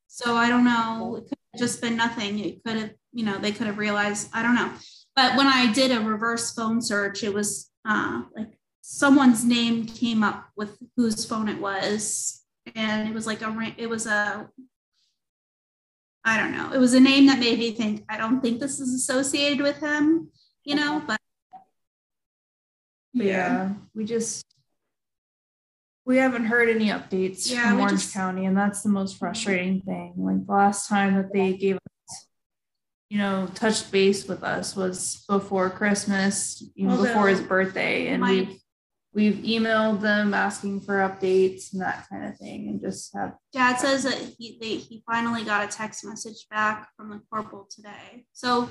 So I don't know. It could have just been nothing. It could have, you know, they could have realized. I don't know. But when I did a reverse phone search, it was uh, like someone's name came up with whose phone it was, and it was like a it was a I don't know. It was a name that made me think I don't think this is associated with him, you know. But But yeah, we just we haven't heard any updates Yeah, from Orange just- County, and that's the most mm-hmm. frustrating thing. Like the last time that they gave us, you know, touched base with us was before Christmas, even Although before his birthday, and my- we've we've emailed them asking for updates and that kind of thing, and just have Dad says that he they, he finally got a text message back from the corporal today. So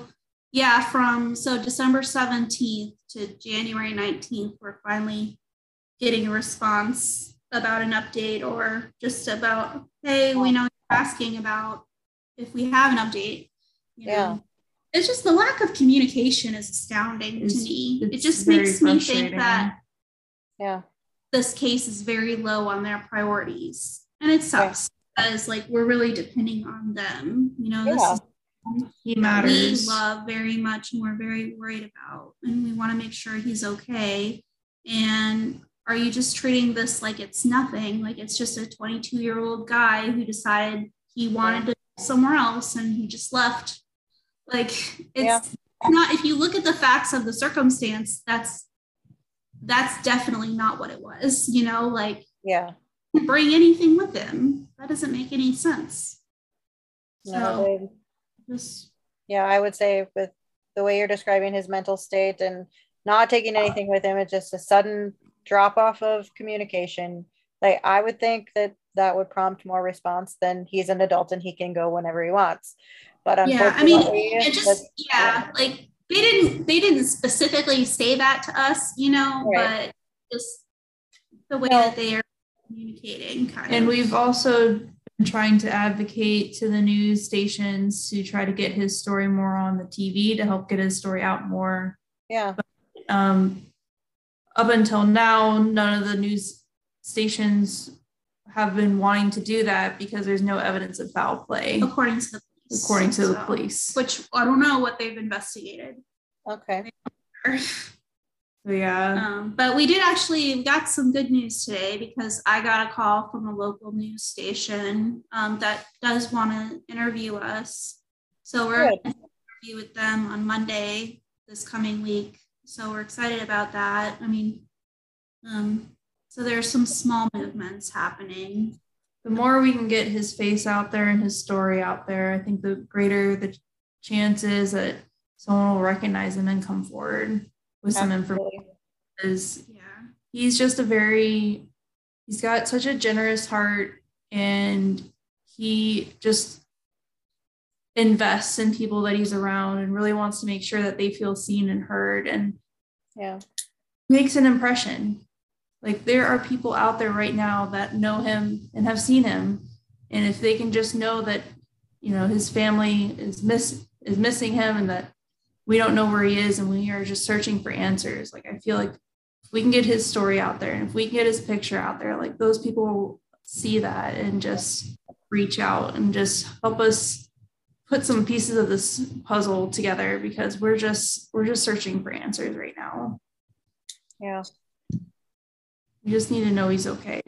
yeah, from so December 17th to January 19th, we're finally getting a response about an update or just about, hey, we know you're asking about if we have an update. You Yeah. know. It's just the lack of communication is astounding It's- to me. It just makes me think that Yeah. this case is very low on their priorities. And it sucks because like we're really depending on them. You know, this is he matters. we love very much and we're very worried about. And we want to make sure he's okay. And are you just treating this like it's nothing? Like it's just a 22 year old guy who decided he wanted to go somewhere else and he just left. Like it's Yeah. not if you look at the facts of the circumstance, that's that's definitely not what it was. You know, like Yeah. bring anything with him. That doesn't make any sense. No, So they- just yeah, I would say with the way you're describing his mental state and not taking anything with him, it's just a sudden drop off of communication. Like I would think that that would prompt more response than he's an adult and he can go whenever he wants. But yeah, I mean, unfortunately, it just that's- yeah, like they didn't they didn't specifically say that to us, you know, Right. but just the way No. that they are communicating kind And of. we've also been trying to advocate to the news stations to try to get his story more on the TV to help get his story out more. yeah, Um, up until now, none of the news stations have been wanting to do that because there's no evidence of foul play, according to the police. according to the police. Which I don't know what they've investigated. okay. Yeah. Um, but we did actually got some good news today because I got a call from a local news station um, that does want to interview us. So we're going to interview with them on Monday this coming week. So we're excited about that. I mean, um, so there's some small movements happening. the more we can get his face out there and his story out there, I think the greater the chance is that someone will recognize him and come forward with some information. Because yeah, he's just a very he's got such a generous heart and he just invests in people that he's around and really wants to make sure that they feel seen and heard and Yeah. makes an impression. Like there are people out there right now that know him and have seen him. And if they can just know that, you know, his family is miss is missing him and that we don't know where he is and we are just searching for answers. Like I feel like if we can get his story out there and if we can get his picture out there, like those people will see that and just reach out and just help us put some pieces of this puzzle together because we're just we're just searching for answers right now. Yeah. We just need to know he's okay.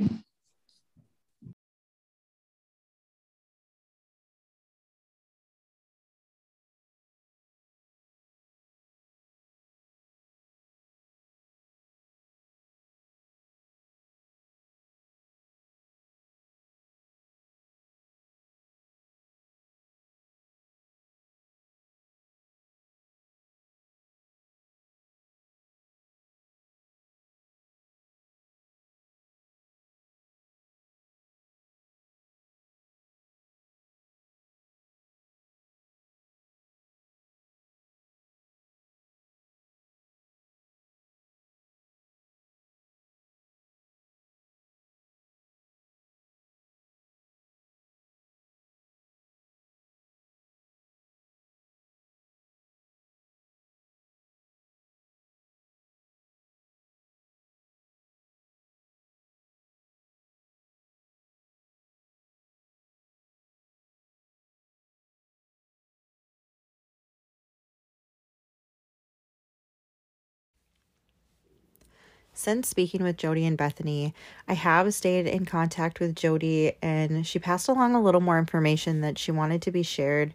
Since speaking with Jody and Bethany, I have stayed in contact with Jody and she passed along a little more information that she wanted to be shared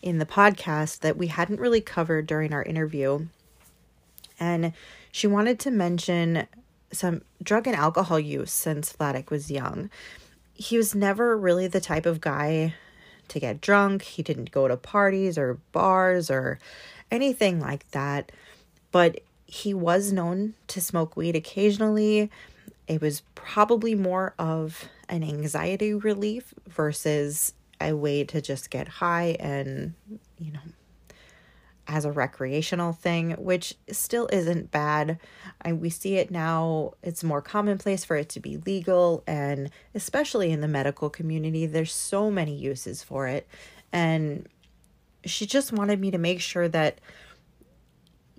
in the podcast that we hadn't really covered during our interview. And she wanted to mention some drug and alcohol use since Vladek was young. He was never really the type of guy to get drunk. He didn't go to parties or bars or anything like that. But he was known to smoke weed occasionally. It was probably more of an anxiety relief versus a way to just get high and, you know, as a recreational thing, which still isn't bad. I, we see it now, it's more commonplace for it to be legal, and especially in the medical community, there's so many uses for it. And she just wanted me to make sure that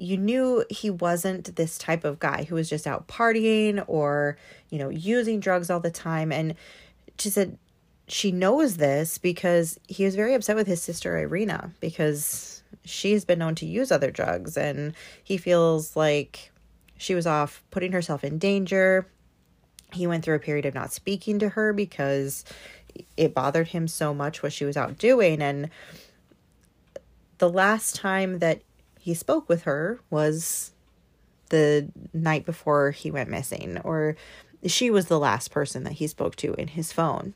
you knew he wasn't this type of guy who was just out partying or, you know, using drugs all the time. And she said she knows this because he was very upset with his sister Irina because she's been known to use other drugs and he feels like she was off putting herself in danger. He went through a period of not speaking to her because it bothered him so much what she was out doing. And the last time that he spoke with her was the night before he went missing, or she was the last person that he spoke to in his phone.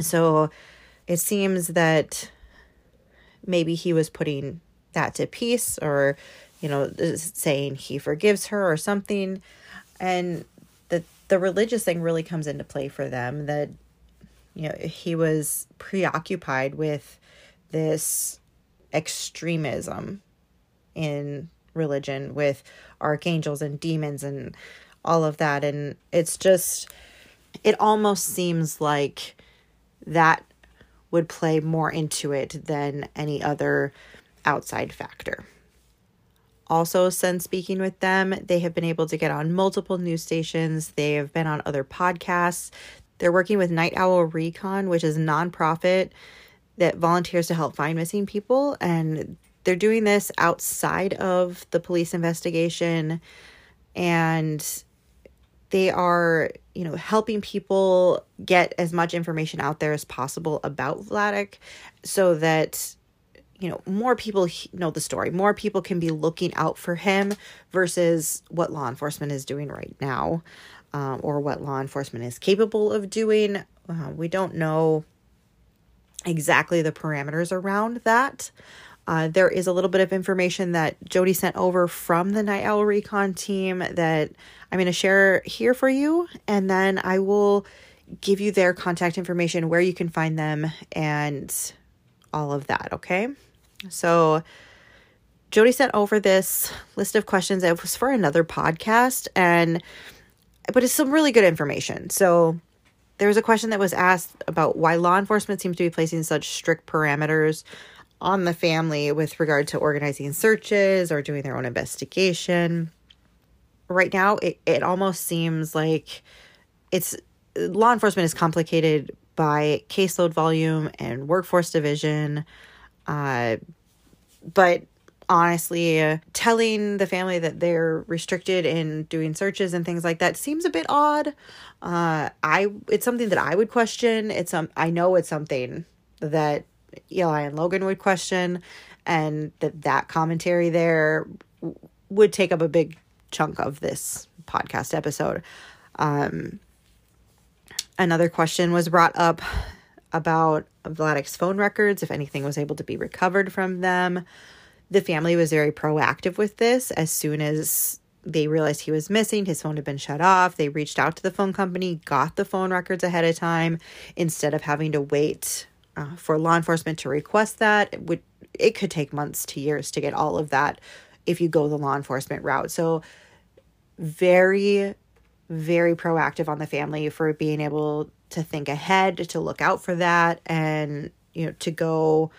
So it seems that maybe he was putting that to peace or, you know, uh, saying he forgives her or something. And the, the religious thing really comes into play for them that, you know, he was preoccupied with this extremism in religion with archangels and demons and all of that and it's just it almost seems like that would play more into it than any other outside factor. Also, since speaking with them, they have been able to get on multiple news stations. They have been on other podcasts. They're working with Night Owl Recon, which is a nonprofit that volunteers to help find missing people. And they're doing this outside of the police investigation and they are you know helping people get as much information out there as possible about Vladek so that you know more people know the story. More people can be looking out for him versus what law enforcement is doing right now um, or what law enforcement is capable of doing. Uh, we don't know exactly the parameters around that Uh, there is a little bit of information that Jody sent over from the Night Owl Recon team that I'm going to share here for you, and then I will give you their contact information, where you can find them, and all of that. Okay. So, Jody sent over this list of questions. It was for another podcast, and but it's some really good information. So, there was a question that was asked about why law enforcement seems to be placing such strict parameters on the family with regard to organizing searches or doing their own investigation. Right now, it, it almost seems like it's law enforcement is complicated by caseload volume and workforce division. Uh, but honestly, uh, telling the family that they're restricted in doing searches and things like that seems a bit odd. Uh, I it's something that I would question. It's um I know it's something that Eli and Logan would question, and that that commentary there would take up a big chunk of this podcast episode. Um, another question was brought up about Vladek's phone records, if anything was able to be recovered from them. The family was very proactive with this. As soon as they realized he was missing, his phone had been shut off. They reached out to the phone company, got the phone records ahead of time instead of having to wait uh, for law enforcement to request that. It would it could take months to years to get all of that if you go the law enforcement route. So very very proactive on the family for being able to think ahead, to look out for that and you know to go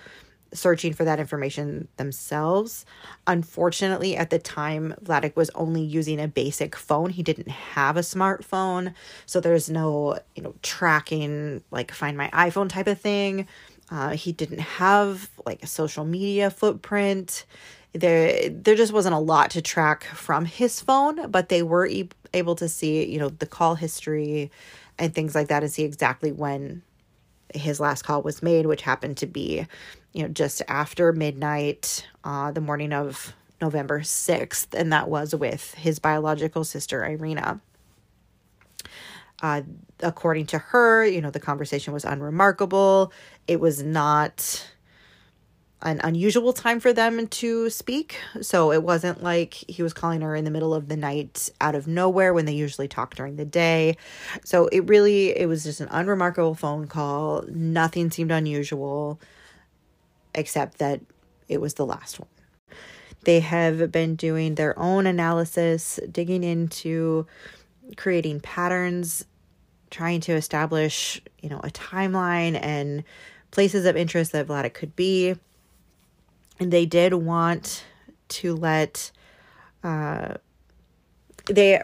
searching for that information themselves. Unfortunately, at the time, Vladek was only using a basic phone. He didn't have a smartphone. So there's no, you know, tracking, like find my iPhone type of thing. Uh, he didn't have like a social media footprint. There, there just wasn't a lot to track from his phone, but they were e- able to see, you know, the call history and things like that and see exactly when his last call was made, which happened to be, you know, just after midnight, uh, the morning of November 6th, and that was with his biological sister, Irina. Uh, according to her, you know, the conversation was unremarkable. It was not an unusual time for them to speak. So it wasn't like he was calling her in the middle of the night out of nowhere when they usually talk during the day. So it really it was just an unremarkable phone call. Nothing seemed unusual except that it was the last one. They have been doing their own analysis, digging into creating patterns, trying to establish, you know, a timeline and places of interest that Vladek could be and they did want to let uh, they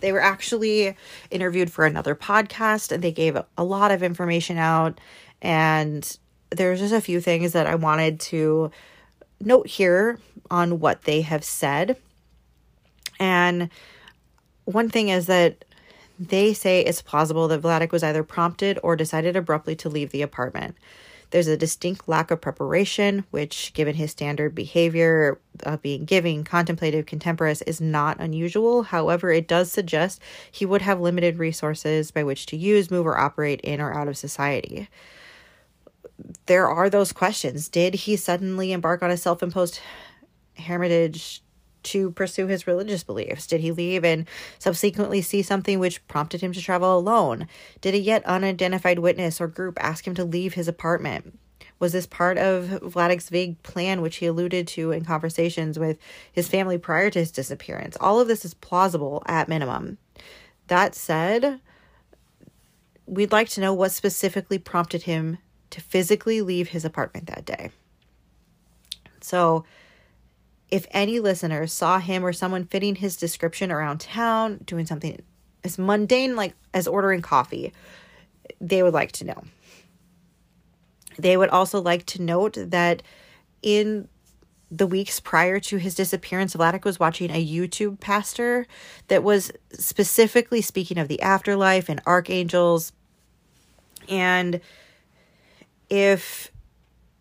they were actually interviewed for another podcast and they gave a lot of information out and there's just a few things that I wanted to note here on what they have said. And one thing is that they say it's plausible that Vladek was either prompted or decided abruptly to leave the apartment. There's a distinct lack of preparation, which, given his standard behavior of being giving, contemplative, contemporary, is not unusual. However, it does suggest he would have limited resources by which to use, move, or operate in or out of society. There are those questions. Did he suddenly embark on a self imposed hermitage to pursue his religious beliefs? Did he leave and subsequently see something which prompted him to travel alone? Did a yet unidentified witness or group ask him to leave his apartment? Was this part of Vladek's vague plan, which he alluded to in conversations with his family prior to his disappearance? All of this is plausible at minimum. That said, we'd like to know what specifically prompted him to physically leave his apartment that day. So, if any listeners saw him or someone fitting his description around town doing something as mundane like as ordering coffee, they would like to know. They would also like to note that in the weeks prior to his disappearance, Vladek was watching a YouTube pastor that was specifically speaking of the afterlife and archangels. And if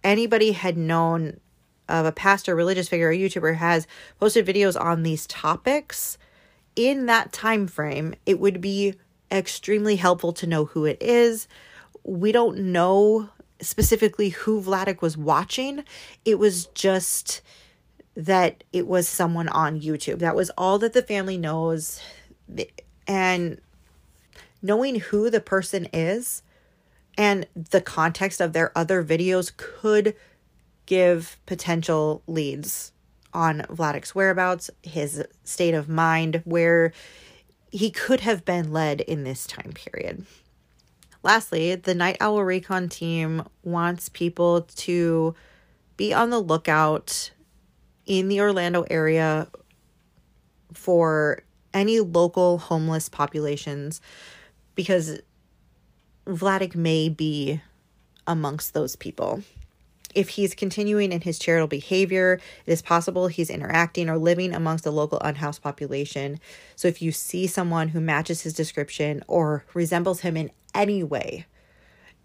anybody had known of a pastor, religious figure, or YouTuber has posted videos on these topics in that time frame, it would be extremely helpful to know who it is. We don't know specifically who Vladek was watching. It was just that it was someone on YouTube. That was all that the family knows. And knowing who the person is and the context of their other videos could give potential leads on Vladek's whereabouts, his state of mind, where he could have been led in this time period. Lastly, the Night Owl Recon team wants people to be on the lookout in the Orlando area for any local homeless populations because Vladek may be amongst those people. If he's continuing in his charitable behavior, it is possible he's interacting or living amongst the local unhoused population. So if you see someone who matches his description or resembles him in any way,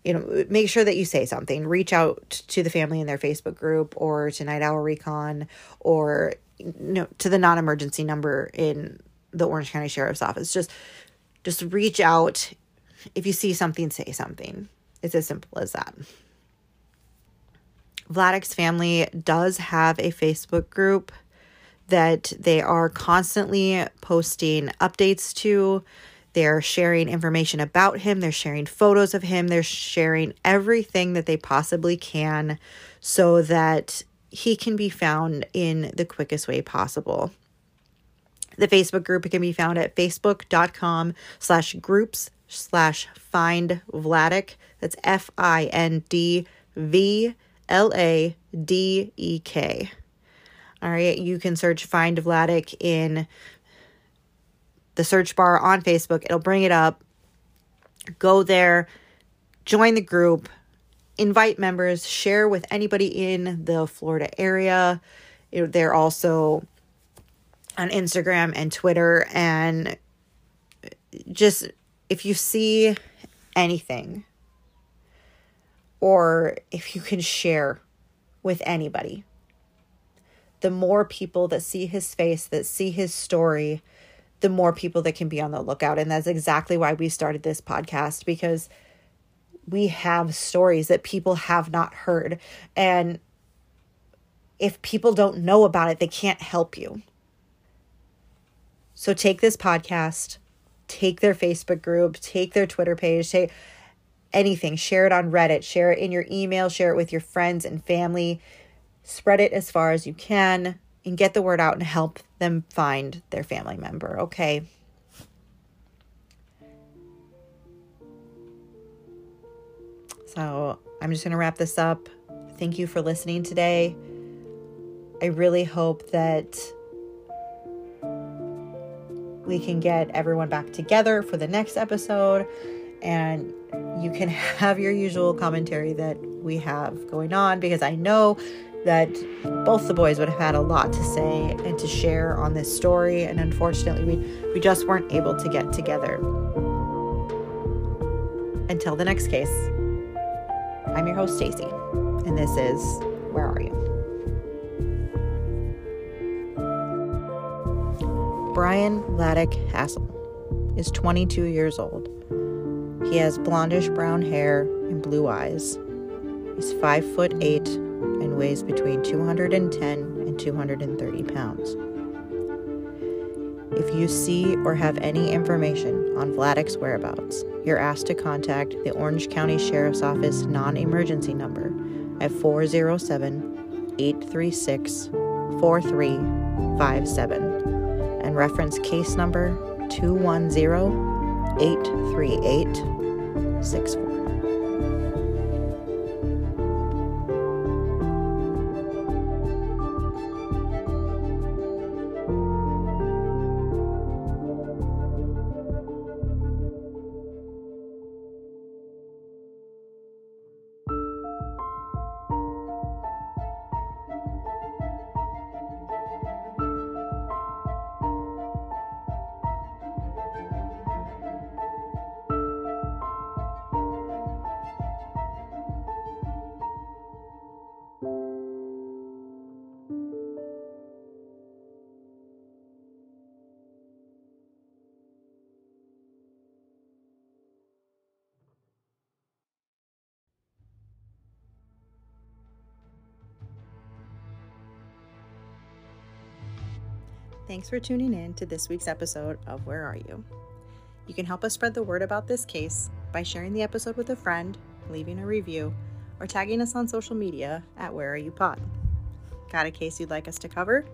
you know, make sure that you say something. Reach out to the family in their Facebook group or to Night Owl Recon or you know, to the non-emergency number in the Orange County Sheriff's Office. Just just reach out. If you see something, say something. It's as simple as that. Vladek's family does have a Facebook group that they are constantly posting updates to. They're sharing information about him, they're sharing photos of him, they're sharing everything that they possibly can so that he can be found in the quickest way possible. The Facebook group can be found at facebook.com slash groups slash find Vladek. That's F I N D V L A D E K. All right, you can search Find Vladek in the search bar on Facebook. It'll bring it up. Go there, join the group, invite members, share with anybody in the Florida area. They're also on Instagram and Twitter. And just if you see anything, or if you can share with anybody. The more people that see his face, that see his story, the more people that can be on the lookout. And that's exactly why we started this podcast because we have stories that people have not heard. And if people don't know about it, they can't help you. So take this podcast, take their Facebook group, take their Twitter page, take anything. Share it on Reddit, share it in your email, share it with your friends and family. Spread it as far as you can and get the word out and help them find their family member, okay? So I'm just going to wrap this up. Thank you for listening today. I really hope that we can get everyone back together for the next episode and you can have your usual commentary that we have going on because I know that both the boys would have had a lot to say and to share on this story and unfortunately we we just weren't able to get together. Until the next case. I'm your host Stacy and this is Where Are You? Bryan Vladek Hasel is 22 years old. He has blondish brown hair and blue eyes. He's 5 foot 8 and weighs between 210 and 230 pounds. If you see or have any information on Vladek's whereabouts, you're asked to contact the Orange County Sheriff's Office non emergency number at 407 836 4357 and reference case number 210 838 64. Thanks for tuning in to this week's episode of Where Are You? You can help us spread the word about this case by sharing the episode with a friend, leaving a review, or tagging us on social media at Where Are You Pod. Got a case you'd like us to cover?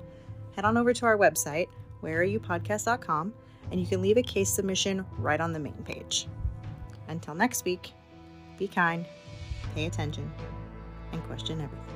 Head on over to our website, whereareyoupodcast.com, and you can leave a case submission right on the main page. Until next week, be kind, pay attention, and question everything.